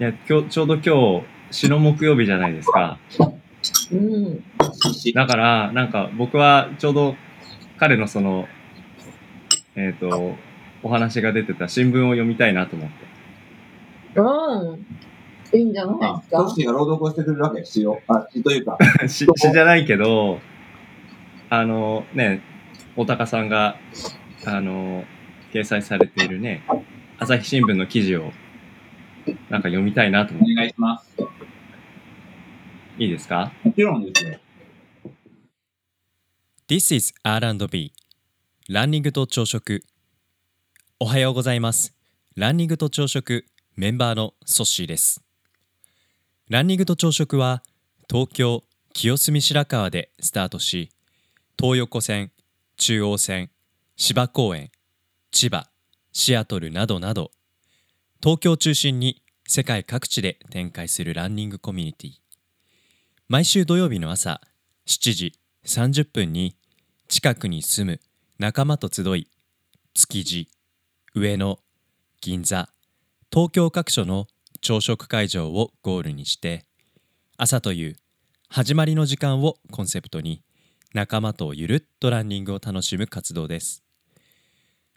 いや、今日、ちょうど今日、死の木曜日じゃないですか。うん。だから、なんか僕はちょうど彼のその、えっ、と、お話が出てた新聞を読みたいなと思って。うん。いいんじゃないあですか？トが朗読をしてくれるわけ？ですよ。あ、詩というか。し、詩じゃないけど、あのね、おたかさんが、あの、掲載されているね、朝日新聞の記事を、なんか読みたいなと思って。お願いします。いいですか？もちろんですよ。This is R&B ランニングと朝食おはようございますランニングと朝食メンバーのソッシーですランニングと朝食は東京清澄白河でスタートし東横線中央線芝公園千葉シアトルなどなど東京中心に世界各地で展開するランニングコミュニティ。毎週土曜日の朝7時30分に近くに住む仲間と集い築地上野銀座東京各所の朝食会場をゴールにして朝という始まりの時間をコンセプトに仲間とゆるっとランニングを楽しむ活動です。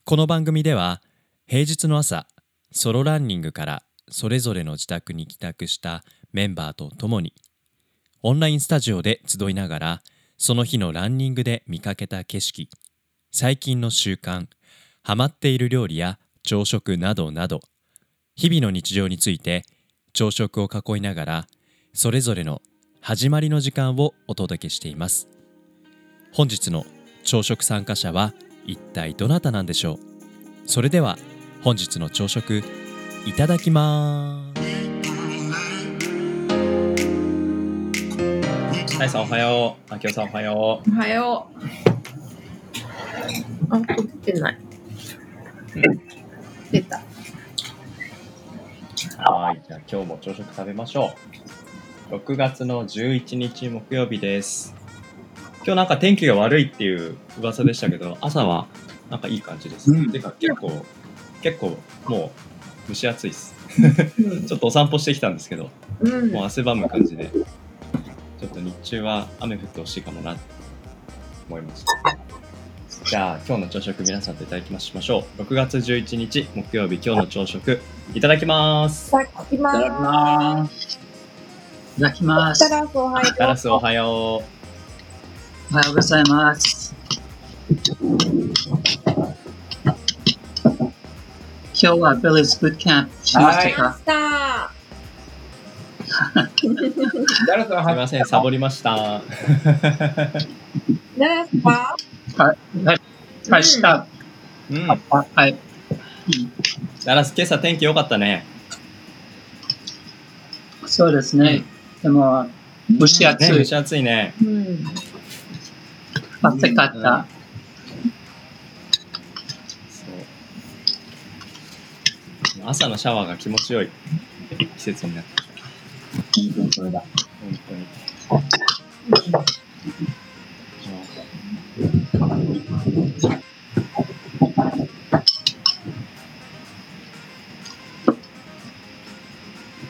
この番組では平日の朝ソロランニングからそれぞれの自宅に帰宅したメンバーと共にオンラインスタジオで集いながらその日のランニングで見かけた景色最近の習慣ハマっている料理や朝食などなど日々の日常について朝食を囲いながらそれぞれの始まりの時間をお届けしています。本日の朝食参加者は一体どなたなんでしょう？それでは本日の朝食いただきますはいさんおはよう。あきおさんおはよおはよう。あ、撮ってない。出た。う。はい。じゃあ今日も朝食食べましょう。6月の11日木曜日です。今日なんか天気が悪いっていう噂でしたけど、朝はなんかいい感じです。うんてか結構、結構もう蒸し暑いです。うんちょっとお散歩してきたんですけど、うん。もう汗ばむ感じで、ちょっと日中は雨降ってほしいかもなと思いました。じゃあ今日の朝食皆さんといただきましましょう。6月11日木曜日今日の朝食いただきます。いただきまーす。いただきます。タラスおはよう。ガラスおはよおはようございます。今日はビリーズブートキャンプしましたか、さ誰とう。すみません、サボりました。あ。何ですか？はい、した。うん。はい。ガラス今朝天気良かったね。そうですね。でも、蒸し暑ね、蒸い。し暑いね。うん。暑かった。そう朝のシャワーが気持ちよい季節になってきた。本当にそれだ。本当に。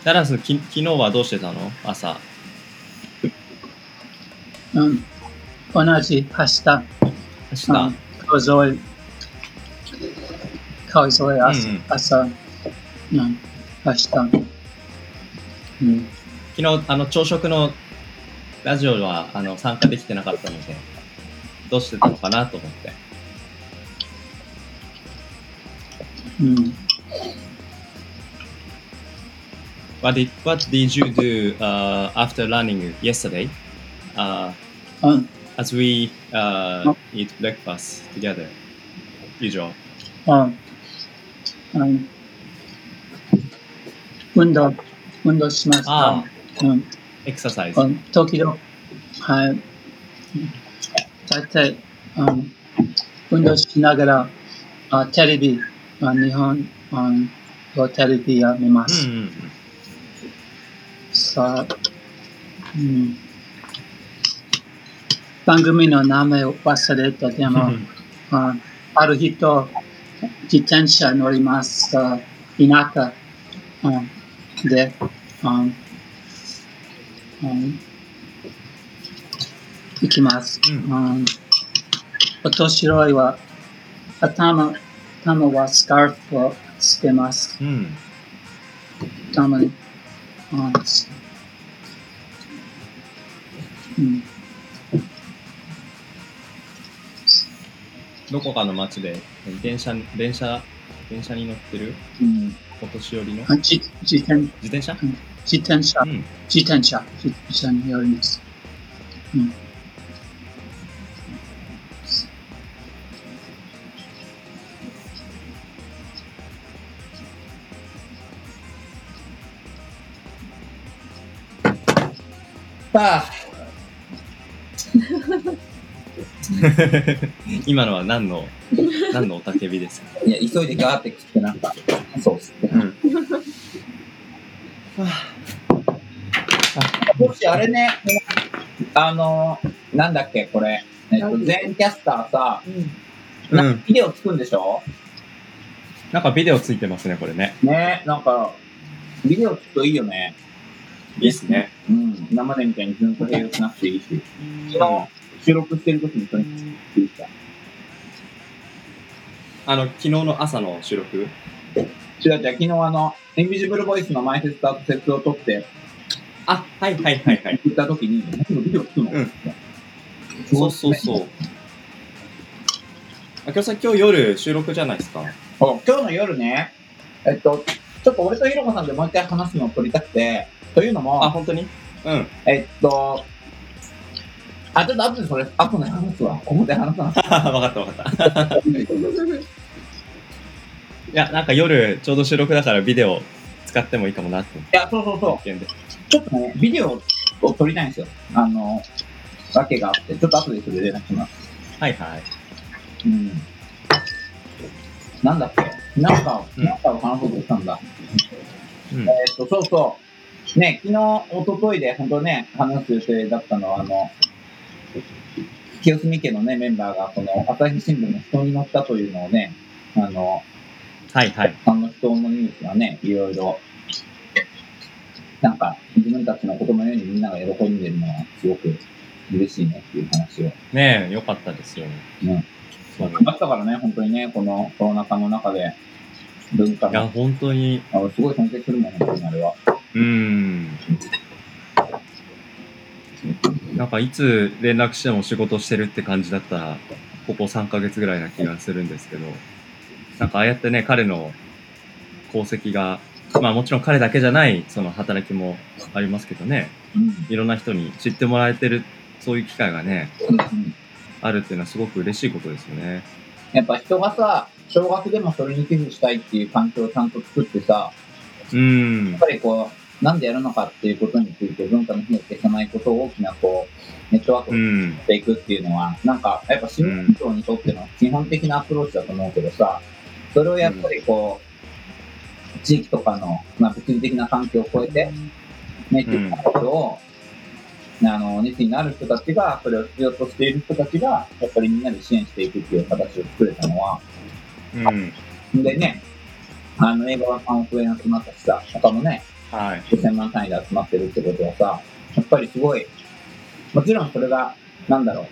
ダラス、き昨日はどうしてたの？朝。うん。同じパスタ。明日。うん川沿い。川沿い朝。うんうん朝うん。うん。昨日、あの、朝食のラジオは、あの、参加できてなかったので、どうしてたのかなと思って。うん。What did, what did you do uh, after running yesterday? Uh, うん。as we uh, eat breakfast together, usual. うん。うん。運動、運動しました。あうん。exercise. うん時々、はい。大体、うん、運動しながら、あテレビ、あ日本うんのテレビを見ます。うんう。さあ、うん、番組の名前を忘れたでも、あある人、自転車乗ります。あ田舎、うん、で、うんうん行きます。うんうんお年寄りは頭頭はスカーフをつけます。うん。頭に。うんうんどこかの街で電車、電車、電車に乗ってる？うんお年寄りの？あ自自転自転車？自転車、うん。自転車、自転車によります。うん。今のは何の、何のおたけびですか？いや、急いでガーって食ってなんか、そうっすって。うん。もしあれね、あの、なんだっけ、これ。えっと、全キャスターさ、うん。なうんビデオつくんでしょ？なんかビデオついてますね、これね。ねなんか、ビデオつくといいよね。いいっすね。うん。今までみたいにずんと併用しなくていいし。昨日、収録してる時にそれ聞いた。あの、昨日の朝の収録？違う違う、昨日あの、インビジブルボイスの前説と後説を撮って、あ、はいはいはいはい。行った時に、何のビデオつくの、うんそうそうそう。あきょさん今日夜収録じゃないですか？今日の夜ね、えっと、ちょっと俺とひろこさんでもう一回話すのを撮りたくて、というのも、あ、本当に？うん。えっと、あ、ちょっと後でそれ、後で話すわ。ここで話さなくてわかったわかった。いや、なんか夜ちょうど収録だからビデオ使ってもいいかもなっていや、そうそうそ。う。ちょっとね、ビデオを撮りたいんですよ。あの、わけがあって、ちょっと後でそれ連絡します。はいはい。うん。なんだっけ？なんか、うんなんかを話そうとしたんだ。うん。えーっと、そうそう。ね、昨日、一昨日で本当ね、話す予定だったのは、あの、清澄家のね、メンバーが、この、朝日新聞の人に乗ったというのをね、あの、はいはい。あの人のニュースがね、いろいろ、なんか、自分たちのことのようにみんなが喜んでるのは、すごく嬉しいねっていう話を。ねえ、よかったですよ。うん。そう頑張ったからね、本当にね、このコロナ禍の中で、文化いや、の、本当に、あすごい尊敬するもん、本当にあれは。うーん。なんかいつ連絡しても仕事してるって感じだったら、ここ3ヶ月ぐらいな気がするんですけど、なんかああやってね、彼の功績が、まあもちろん彼だけじゃないその働きもありますけどね、うん。いろんな人に知ってもらえてる、そういう機会がね、うんあるっていうのはすごく嬉しいことですよね。やっぱ人がさ、少額でもそれに寄付したいっていう環境をちゃんと作ってさ、うーんやっ。ぱりこう、なんでやるのかっていうことについて文化の火を消さないことを大きなこう、ネットワークをうん。していくっていうのは、なんか、やっぱ市民庁にとっての基本的なアプローチだと思うけどさ、それをやっぱりこう、地域とかの、まあ、物理的な環境を超えて、ね、っていうことを、あの、熱意のある人たちが、それを必要としている人たちが、やっぱりみんなで支援していくっていう形を作れたのは、うん。でね、あの、映画は3億円集まったしさ、他もね、はい。5000万単位で集まってるってことはさ、やっぱりすごい、もちろんそれが、なんだろう、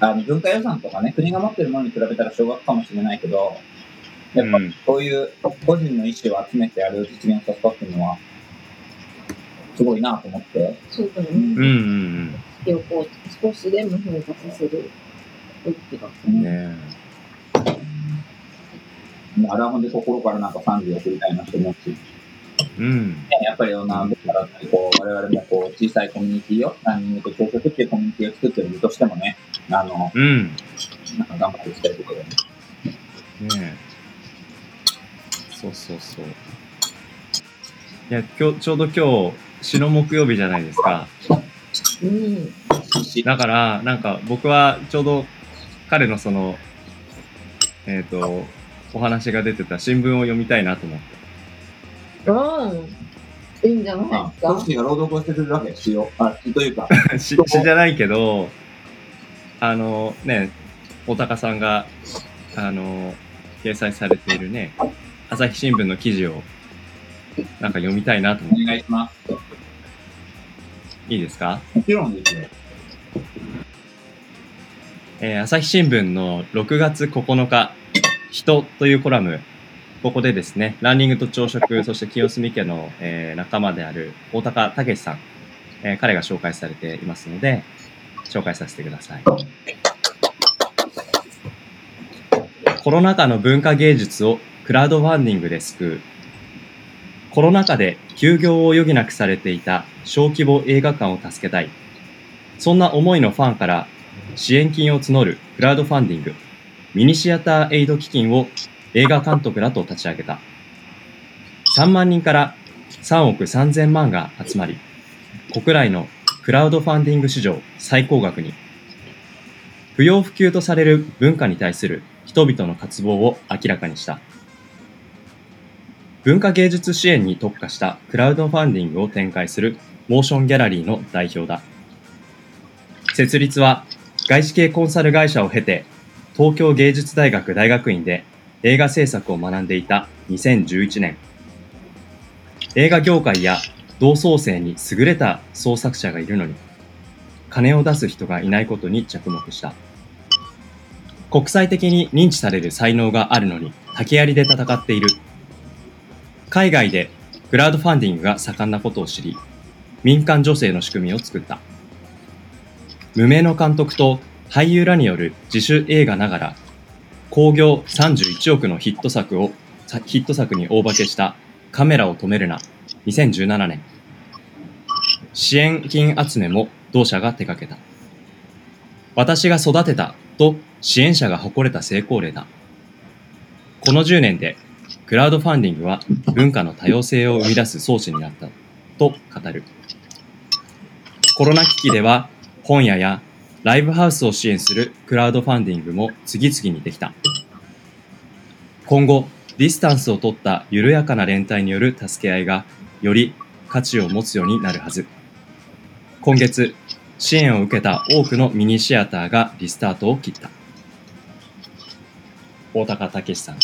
あの、文化予算とかね、国が持ってるものに比べたら少額かもしれないけど、やっぱうんこういう個人の意思を集めてやる実現させたっていうのは、すごいなと思って。そうだね。うんうん火をこう、少しでも変化させる一気が。うん。ねもうあれはほんで心からなんか賛美を送りたいなと思うし、え。うん。ねやっぱり女だからこう、我々もこう、小さいコミュニティを、ランニングと朝食っていうコミュニティを作ってる身としてもね、あの、うん。なんか頑張っていきたいところで。ねえ。そうそうそう。いや、今日、ちょうど今日、詩の木曜日じゃないですか。うん。だから、なんか僕はちょうど彼のその、えっ、と、お話が出てた新聞を読みたいなと思って。うん。いいんじゃないあですか？ソ。シーが朗読をしてくれるわけ。あ、詩というか。詩詩じゃないけど、あのね、大高さんが、あの、掲載されているね、朝日新聞の記事をなんか読みたいなと思って。お願いします。いいですか？もちろんですよ。えー朝日新聞の6月9日、人というコラム、ここでですね、ランニングと朝食、そして清澄家の、えー仲間である大高武さん、えー彼が紹介されていますので、紹介させてください。コロナ禍の文化芸術をクラウドファンディングで救う。コロナ禍で休業を余儀なくされていた小規模映画館を助けたい。そんな思いのファンから支援金を募るクラウドファンディング、ミニシアターエイド基金を映画監督らと立ち上げた。3万人から3億3000万が集まり、国内のクラウドファンディング史上最高額に、不要不急とされる文化に対する人々の渇望を明らかにした。文化芸術支援に特化したクラウドファンディングを展開するモーションギャラリーの代表だ。設立は外資系コンサル会社を経て、東京芸術大学大学院で映画制作を学んでいた2011年。映画業界や同窓生に優れた創作者がいるのに、金を出す人がいないことに着目した。国際的に認知される才能があるのに、竹槍で戦っている。海外でクラウドファンディングが盛んなことを知り、民間女性の仕組みを作った。無名の監督と俳優らによる自主映画ながら、興行31億のヒット作を、ヒット作に大化けしたカメラを止めるな、2017年。支援金集めも同社が手掛けた。私が育てたと支援者が誇れた成功例だ。この10年でクラウドファンディングは文化の多様性を生み出す装置になったと語る。コロナ危機では本屋やライブハウスを支援するクラウドファンディングも次々にできた。今後、ディスタンスを取った緩やかな連帯による助け合いがより価値を持つようになるはず。今月、支援を受けた多くのミニシアターがリスタートを切った。大高武さん、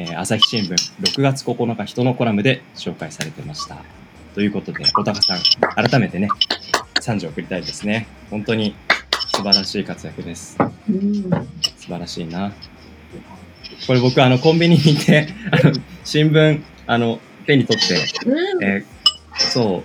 えー朝日新聞6月9日人のコラムで紹介されてました。ということで、大高さん、改めてね、賛辞を送りたいですね。本当に素晴らしい活躍です。うん。素晴らしいな。これ僕、あの、コンビニに行って、あの、新聞、あの、手に取って、うん。えーそう、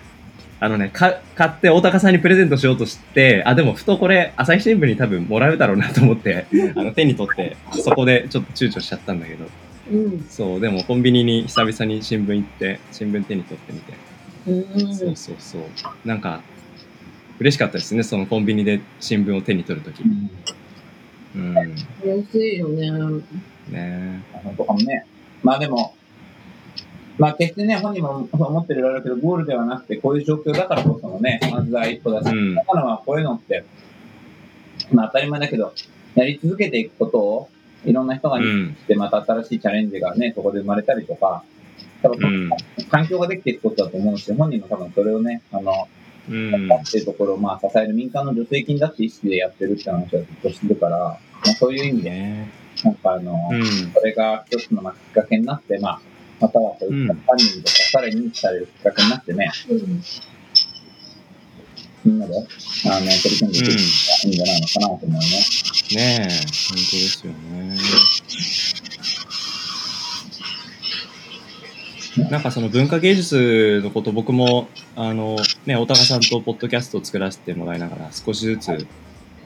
あのね、か、買って大高さんにプレゼントしようとして、あ、でも、ふとこれ、朝日新聞に多分もらうだろうなと思って、あの、手に取って、そこでちょっと躊躇しちゃったんだけど、うん。そう、でも、コンビニに久々に新聞行って、新聞手に取ってみて、うん。そうそうそう。なんか、嬉しかったですね、そのコンビニで新聞を手に取るとき。うん。ね安いよね。え本当かもね。まあでも、まあ決してね、本人も思ってるだろうけど、ゴールではなくて、こういう状況だからこそのね、まず第一歩だし、うんだからはこういうのって、まあ当たり前だけど、やり続けていくことを、いろんな人がうん。見て、また新しいチャレンジがね、そこで生まれたりとか、多分うん。環境ができていくことだと思うし、本人も多分それをね、あの、うん。っていうところを、まあ、支える民間の助成金だって意識でやってるって話はずっとしてるから、まあ、そういう意味で、ねなんかあの、うん。それが一つのまあきっかけになって、まあ、またはそういったうんファンディングとか、さらに認知されるきっかけになってね、うん。みんなで、あの、取り組んでいくのがいいんじゃないのかなと思うね。ねえ、本当ですよね。なんかその文化芸術のこと僕も、あの、ね、大高さんとポッドキャストを作らせてもらいながら少しずつ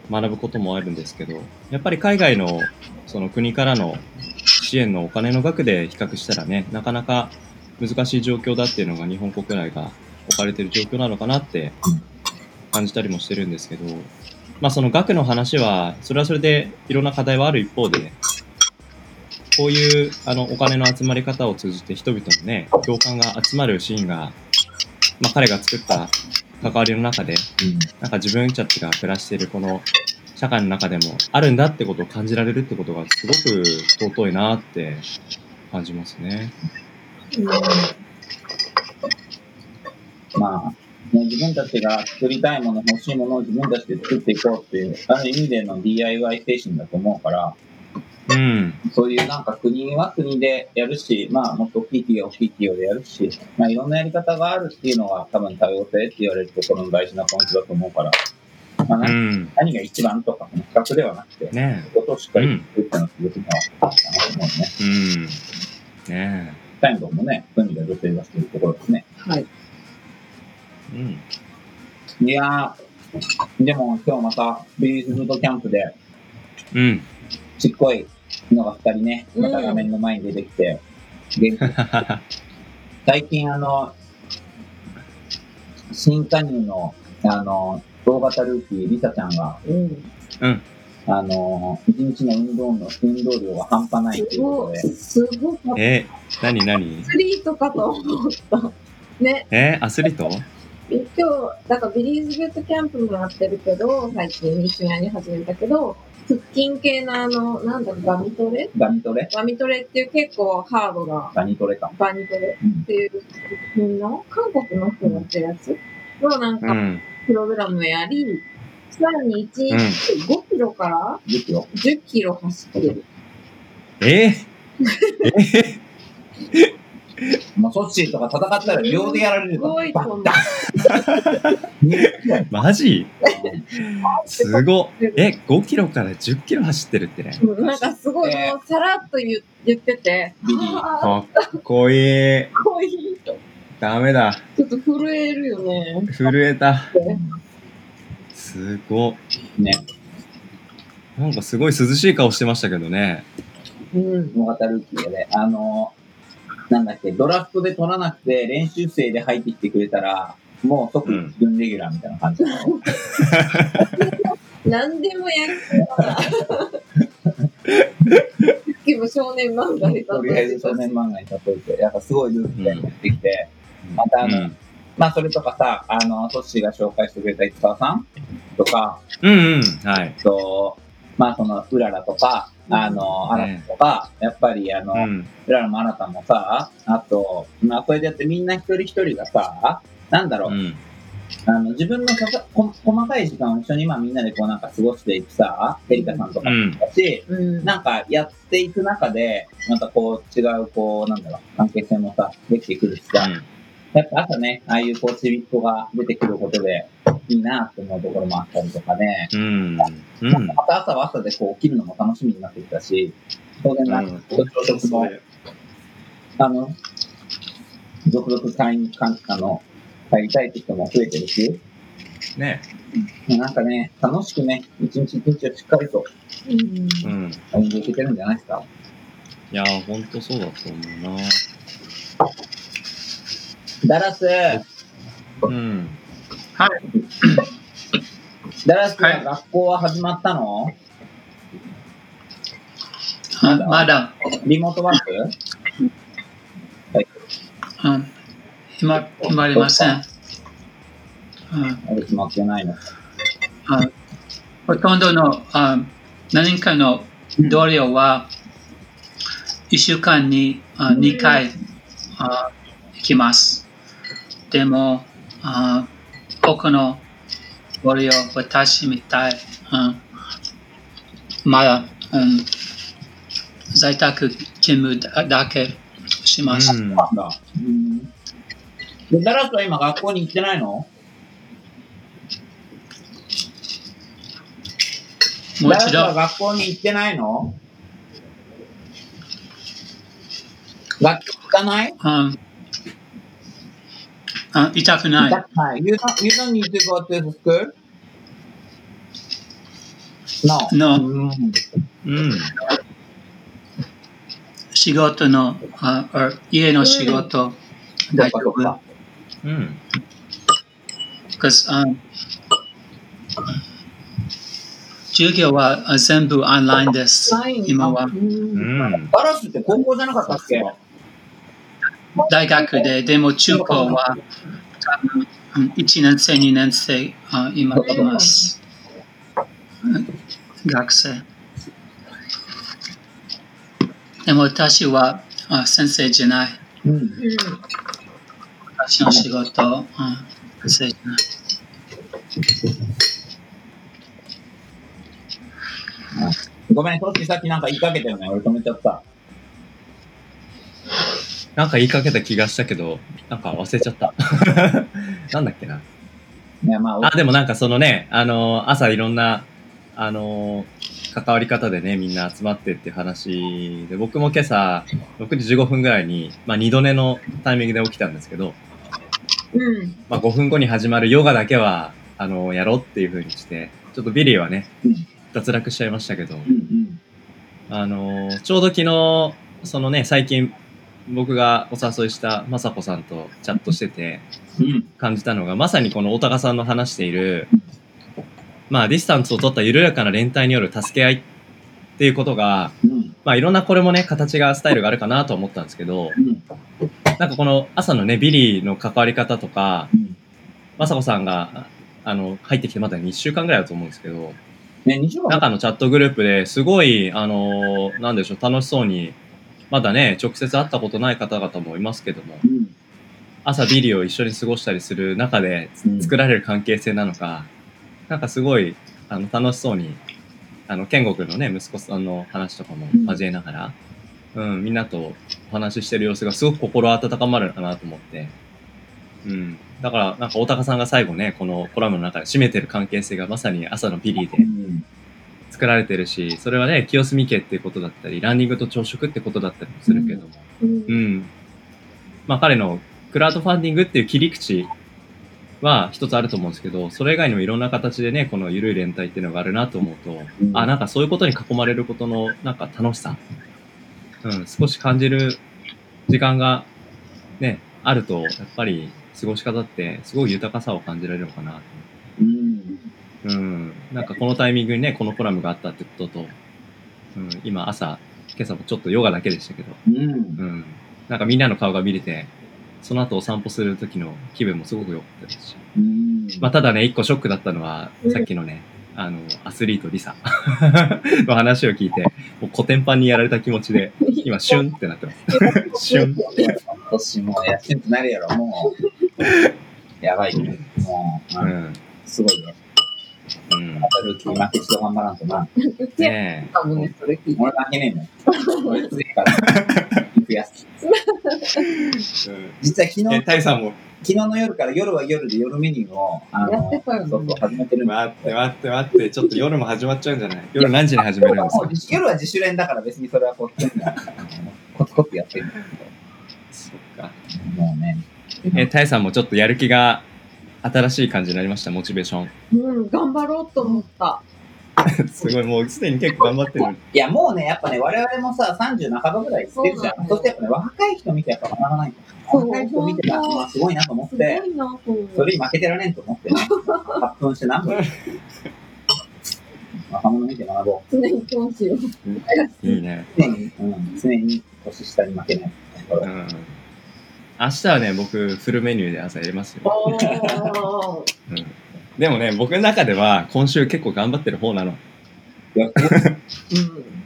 学ぶこともあるんですけど、やっぱり海外のその国からの支援のお金の額で比較したらね、なかなか難しい状況だっていうのが日本国内が置かれてる状況なのかなって感じたりもしてるんですけど、まあその額の話は、それはそれでいろんな課題はある一方で、こういうあのお金の集まり方を通じて人々のね、共感が集まるシーンが、まあ彼が作った関わりの中で、なんか自分たちが暮らしているこの社会の中でもあるんだってことを感じられるってことがすごく尊いなって感じますね。まあ、ね、自分たちが作りたいもの、欲しいものを自分たちで作っていこうっていう、ある意味での DIY 精神だと思うから、うん。そういうなんか国は国でやるし、まあもっと大きい企業は大きい企業でやるし、まあいろんなやり方があるっていうのが多分多様性って言われるところの大事なポイントだと思うから、まあう何,、ん。何が一番とか、比較ではなくて、ねことをしっかり言ってのはすごくいいかなと思うね。え。うん。ねタイムもね、そういう意味では女性がしているところですね。はい。え。うん。いやー、でも今日またビリーズブートキャンプで、うん。ちっこいのが二人ね、うんまた画面の前に出てきて、元気 最近あの、新加入の、あの、大型ルーキー、リサちゃんが、うん。うん。あの、一日の運動の、運動量が半端ないということで、すごかった。え、なになにアスリートかと思った。ね、え、アスリート？今日、だからビリーズブートキャンプもやってるけど、最近一緒にやり始めたけど、腹筋系のあの、なんだろう、ガミトレ？ガニトレ？ガミトレっていう結構ハードなガニトレか。ガニトレうんっていう、みんな韓国の人がやってるやつ？のなんかうん。プログラムをやり、さらに1日5キロから10キロ。10キロ走ってる。ええもうソッシーとか戦ったら秒でやられるすから。ごいと思うバッダ。ンマジ？すごっ。え、5キロから10キロ走ってるってね。うんなんかすごい、さらっと言言ってて、かっこいい。ーかっこいいと。ダメだ。ちょっと震えるよね。震えた。すごっ。ね。なんかすごい涼しい顔してましたけどね。うん。大型ルーキーでね、あの、なんだっけ、ドラフトで取らなくて練習生で入ってきてくれたら、もう即うん準レギュラーみたいな感じなの。何でもやるから。さっきも少年漫画でとりあえず少年漫画に例えて、やっぱすごいルーキーがやってきて、またあの、うん。まあそれとかさ、あの、トッシーが紹介してくれた市川さんとか、うんうん。はい。と、まあその、うららとか、あの、あなたとか、やっぱりあの、うん。うららもあなたもさ、あと、まあそれでやってみんな一人一人がさ、なんだろう、うん。あの、自分のささこ細かい時間を一緒にまあみんなでこうなんか過ごしていくさ、エリカさんとかうん。だし、うん。なんかやっていく中で、またこう違うこう、なんだろう、関係性もさ、できてくるしさ、やっぱ朝ね、ああいうこうちびっ子が出てくることで、いいなって思うところもあったりとかね、うん。うん。また朝は朝でこう起きるのも楽しみになってきたし、当然なんか、朝食も、あの、続々会員関係の、入りたいって人も増えてるし、ね。なんかね、楽しくね、一日一日をしっかりとうんうん。歩んでいけてるんじゃないですか。いやー、ほんとそうだと思うな。ダラス、うん。ダラスはい。は学校は始まったの、あまだ、リモートワーク？うん、決ま決まりません。うん。あれ決まってないの。あほとんどのあ何人かの同僚は1週間にあ2回あ行きます。でも、あ他の同僚、私みたい、うん。まだ、うん、在宅勤務だだけします。うん。なんだ。うん。で、ダラスは今学校に行ってないの？もう一度。ダラスは、学校に行ってないの？学校行かないうん、あ痛くない。はい。You don't, you don't need to go to school? No. No うんうん。仕事の、あ家の仕事、大丈夫？うん。because、um, 授業はあ全部オンラインです。今はうんうん。ダラスって高校じゃなかったっけ？大学で、でも中高は1年生、2年生、今います。学生。でも私は先生じゃない。うん。私の仕事、あ先生じゃない。ごめん、トッシーさっきなんか言いかけたよね。俺止めちゃった。なんか言いかけた気がしたけど、なんか忘れちゃった。なんだっけな。いや、まあ、あ、でもなんかそのね、あの朝いろんな、あの関わり方でね、みんな集まってっていう話で、僕も今朝、6時15分ぐらいに、まあ2度寝のタイミングで起きたんですけど、うん。まあ5分後に始まるヨガだけは、あのやろうっていう風にして、ちょっとビリーはねうん、脱落しちゃいましたけど、うんうん。あのちょうど昨日、そのね、最近、僕がお誘いした雅子さんとチャットしてて、うん。感じたのが、まさにこの大高さんの話している、まあ、ディスタンスを取った緩やかな連帯による助け合いっていうことが、うん。まあ、いろんなこれもね、形が、スタイルがあるかなと思ったんですけど、うん。なんかこの朝のね、ビリーの関わり方とか、うん。まさこさんが、あの、入ってきてまだ2週間ぐらいだと思うんですけど、ね、中のチャットグループですごい、あの、なんでしょう、楽しそうに、まだね、直接会ったことない方々もいますけども、うん。朝ビリーを一緒に過ごしたりする中でうん作られる関係性なのか、なんかすごいあの楽しそうにあの健吾君のね息子さんの話とかも交えながら、うんみんなとお話ししてる様子がすごく心温まるなと思って、うん、だからなんか大高さんが最後ねこのコラムの中で締めてる関係性がまさに朝のビリーうでん。作られてるしそれはね清澄家っていうことだったりランニングと朝食ってことだったりもするけども、うんう。ん。まあ彼のクラウドファンディングっていう切り口は一つあると思うんですけど、それ以外にもいろんな形でね、この緩い連帯っていうのがあるなと思うと、うんあ、なんかそういうことに囲まれることのなんか楽しさ、うん、少し感じる時間がね、あると、やっぱり過ごし方ってすごい豊かさを感じられるのかなうん。うん。なんかこのタイミングにね、このコラムがあったってことと、うん、今朝、今朝もちょっとヨガだけでしたけど、うん。うん。なんかみんなの顔が見れて、その後お散歩する時の気分もすごく良かったですし。うん。まあただね、一個ショックだったのは、うんさっきのね、あの、アスリートリサ の話を聞いて、もうコテンパンにやられた気持ちで、今、シュンってなってます。シュン。年もやってんとなるやろ、もう。やばいね。もう、うんうん。すごいよ。うん。またルーキー負け一度頑張らんとな。ねかもね、それ聞いて。俺関係ねえもん。俺次から行くやつ。え。実は昨日、タイさんも、昨日の夜から夜は夜で夜メニューを、あやっの、てたよねそうそう始めてる待って待って待って、ちょっと夜も始まっちゃうんじゃない？夜何時に始めるんですか？夜は自主練だから別にそれはこう、コツコツやってるんだそっか。けど、もうね、え、タイさんもちょっとやる気が新しい感じになりました、モチベーション。うん、頑張ろうと思った。すごい、もうすでに結構頑張ってる。いや、もうね、やっぱね、我々もさ、30半ばぐらい行ってるじゃん。そしてやっぱね、若い人見てやっぱ学ばない若い人見てたら、まあ、すごいなと思って。それに負けてられんと思ってね、発奮して何分 若者見て学ぼう。常に教師を。いいね。常に、うん、常に年下に負けない。うん。明日はね、僕、フルメニューで朝やりますよ。うん。でもね、僕の中では今週結構頑張ってる方なの。うん、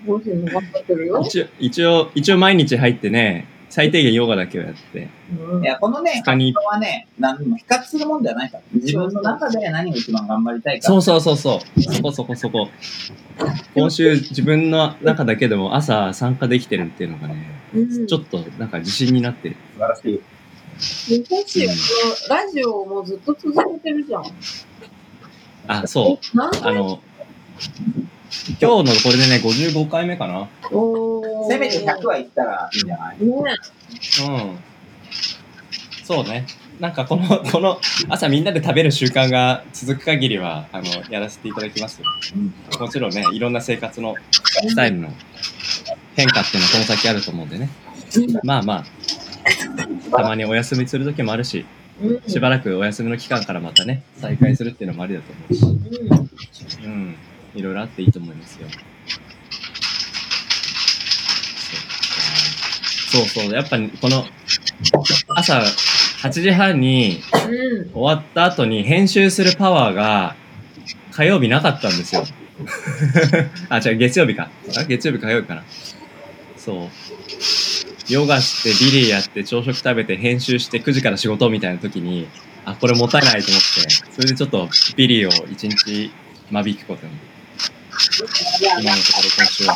教師も頑張ってるよ。一応、一応、一応毎日入ってね、最低限ヨガだけをやって、うんいや、このね、他に人はね、何でも比較するもんではないから。自分の中で何を一番頑張りたいか。そうそうそうそう、そこそこそこ。今週自分の中だけでも朝参加できてるっていうのがね、うん、ちょっとなんか自信になってる。素晴らしい。で教師はこのラジオをもうずっと続けてるじゃん。あ、そう。あの、今日のこれでね、55回目かな。おーせめて100は行ったらいいんじゃない？ねうん。そうね。なんかこの、この朝みんなで食べる習慣が続く限りは、あの、やらせていただきますよ。うん。もちろんね、いろんな生活のスタイルの変化っていうのはこの先あると思うんでね。まあまあ、たまにお休みする時もあるし、うんしばらくお休みの期間からまたね、再開するっていうのもありだと思うし、うんうん。いろいろあっていいと思いますよ。そっかそうそう、やっぱこの朝8時半にうん終わった後に編集するパワーが火曜日なかったんですよ。あ、違う、月曜日か。あ月曜日か火曜日かな。そう。ヨガして、ビリーやって、朝食食べて、編集して、9時から仕事みたいな時に、あ、これもったいないと思って、それでちょっとビリーを一日間引くことに、今のところ今週は。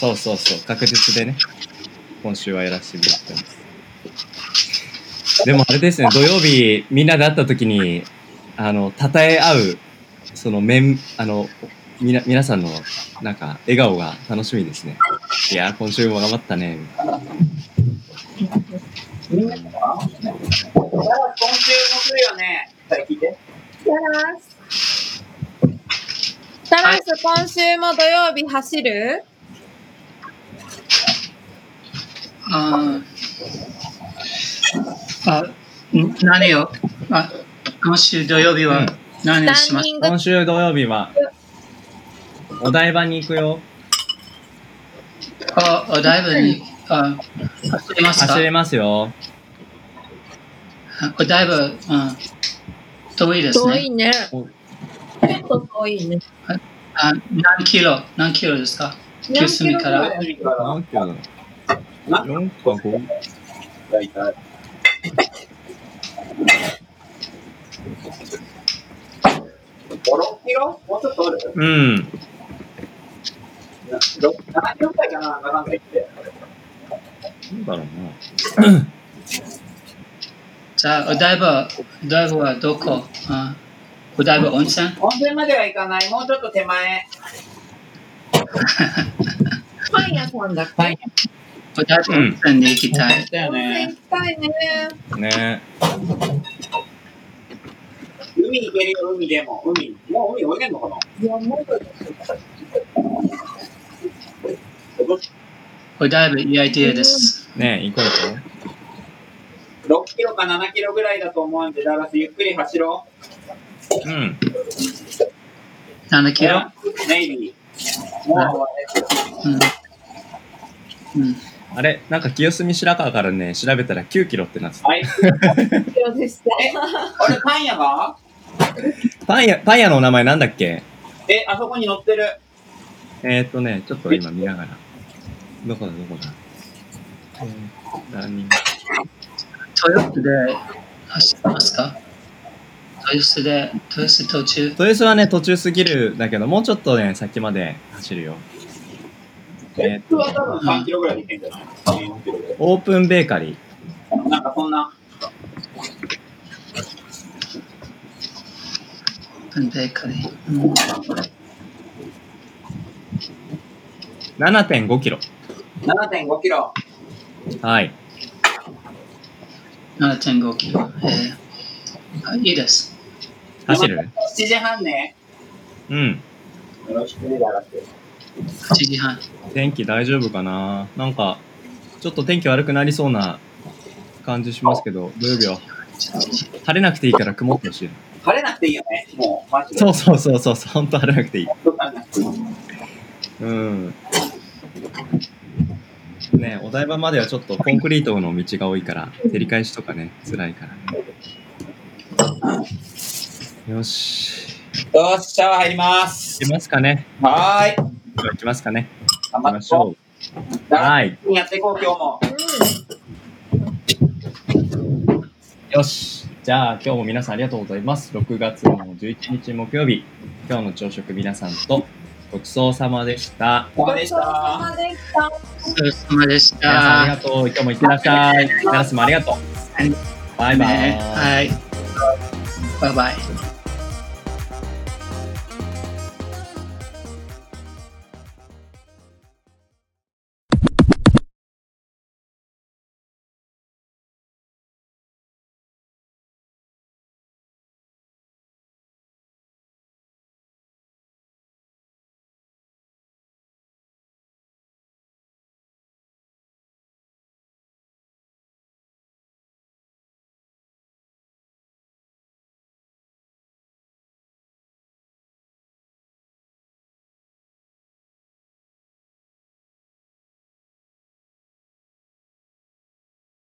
そうそうそう、確実でね、今週はやらせてもらってます。でもあれですね、土曜日みんなで会った時に、あの、称え合う、その面、あの、みな、皆さんの、なんか、笑顔が楽しみですね。いやー、今週も頑張ったね。みんな今週も来るよね。はい、聞いて。タラス。タラス、今週も土曜日走る？あーあ、ん何を？あ今週土曜日は何をします今週土曜日は、お台場に行くよ。あ、お台場にあ走りますか走れますよ。お台場、うん、遠いですね。遠いね。おちょっと遠いね。あ何キロ何キロですか？九隅から。何キロ？だ何キロ？だろうな ?4 か 5? 大体。5、6キロ？もうちょっとあるうん。7キロくらいかな、なんだか言って。なんだろうな。じゃあ、お台場、お台場はどこ？あお台場温泉？温泉までは行かない、もうちょっと手前。パン屋さんだっけ、パンお台場温泉に行きたい。だよ温泉ね行。きたいね。ね海行けるよ、海でも。海。もう海泳げんのかな？いや、もうちょっとお台場いいアイディアです。ね行こう行こ6キロか7キロぐらいだと思うんで、ダラスゆっくり走ろう。うん。7う。キロ？ネイビー。もう終わうん。うん。あれ？なんか清澄白河からね、調べたら9キロってなってた。はい。必要でした。あれ、パン屋が？パン屋、パン屋のお名前なんだっけ？え、あそこに乗ってる。えーっとね、ちょっと今見ながら。どこだ、どこだ？えー、ランニング。豊洲で走ってますか？豊洲で、豊洲途中？豊洲はね、途中過ぎるだけど、もうちょっとね、先まで走るよ。えーっ僕は多と、分3キロぐらいで行けんじゃない ?4 キロで。オープンベーカリなんかそんな。ベーカリー。うんー、7.5キロ。7.5キロ。はい。7.5キロ。えーあいいです。走る？7時半ね。うん。よろしくね、ダラス。8時半。天気大丈夫かな？なんか、ちょっと天気悪くなりそうな感じしますけど、土曜日は晴れなくていいから曇ってほしい。晴れなくていいよね。もう、マジで。そうそうそうそう。本当晴れなくていい。うん。ねお台場まではちょっとコンクリートの道が多いから、照り返しとかね、辛いからね。よし。よし、シャワー入ります。行きますかね。はーい。行きますかね。頑張っ行きましてょこう。はい。やっていこう、今日も。よし。じゃあ今日も皆さんありがとうございます。6月の11日木曜日、今日の朝食皆さんとごちそうさまでした。ごちそうさた。までした。お疲れ様でし皆さんありがた。とう。今日もいってらっしゃい。皆さんもありがとう。バイバイ。ねはい。バイバイ。